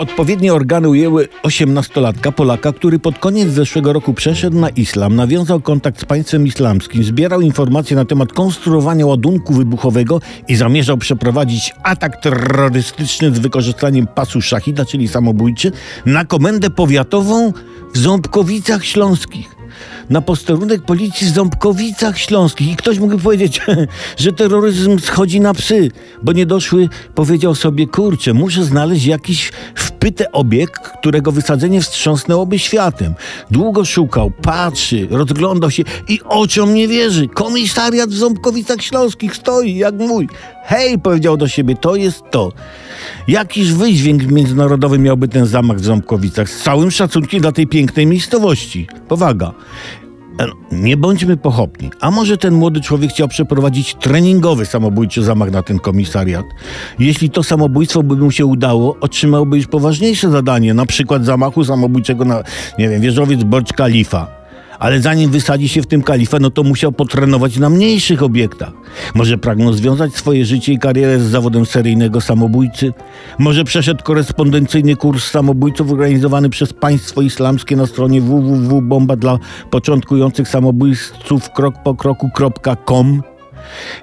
Odpowiednie organy ujęły 18-latka Polaka, który pod koniec zeszłego roku przeszedł na islam, nawiązał kontakt z państwem islamskim, zbierał informacje na temat konstruowania ładunku wybuchowego i zamierzał przeprowadzić atak terrorystyczny z wykorzystaniem pasu szachida, czyli samobójczy, na komendę powiatową w Ząbkowicach Śląskich na posterunek policji w Ząbkowicach Śląskich i ktoś mógł powiedzieć, że terroryzm schodzi na psy, bo niedoszły powiedział sobie, kurczę, muszę znaleźć jakiś wpyty obiekt, którego wysadzenie wstrząsnęłoby światem. Długo szukał, patrzy, rozglądał się i oczom nie wierzy. Komisariat w Ząbkowicach Śląskich stoi jak mój. Hej, powiedział do siebie, to jest to. Jakiż wydźwięk międzynarodowy miałby ten zamach w Ząbkowicach? Z całym szacunkiem dla tej pięknej miejscowości. Powaga. E, nie bądźmy pochopni. A może ten młody człowiek chciał przeprowadzić treningowy samobójczy zamach na ten komisariat? Jeśli to samobójstwo by mu się udało, otrzymałby już poważniejsze zadanie, na przykład zamachu samobójczego na, nie wiem, wieżowiec Burj Khalifa ale zanim wysadzi się w tym kalifę, no to musiał potrenować na mniejszych obiektach. Może pragnął związać swoje życie i karierę z zawodem seryjnego samobójcy? Może przeszedł korespondencyjny kurs samobójców organizowany przez państwo islamskie na stronie www.bomba dla początkujących samobójców krok po kroku.com?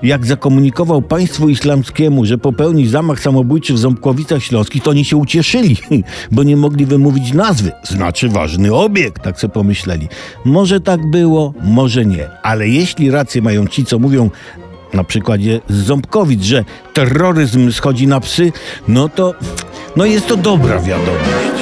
Jak zakomunikował państwu islamskiemu, że popełni zamach samobójczy w Ząbkowicach Śląskich, to oni się ucieszyli, bo nie mogli wymówić nazwy. Znaczy ważny obiekt, tak sobie pomyśleli. Może tak było, może nie. Ale jeśli rację mają ci, co mówią na przykładzie z Ząbkowic, że terroryzm schodzi na psy, no to no jest to dobra wiadomość.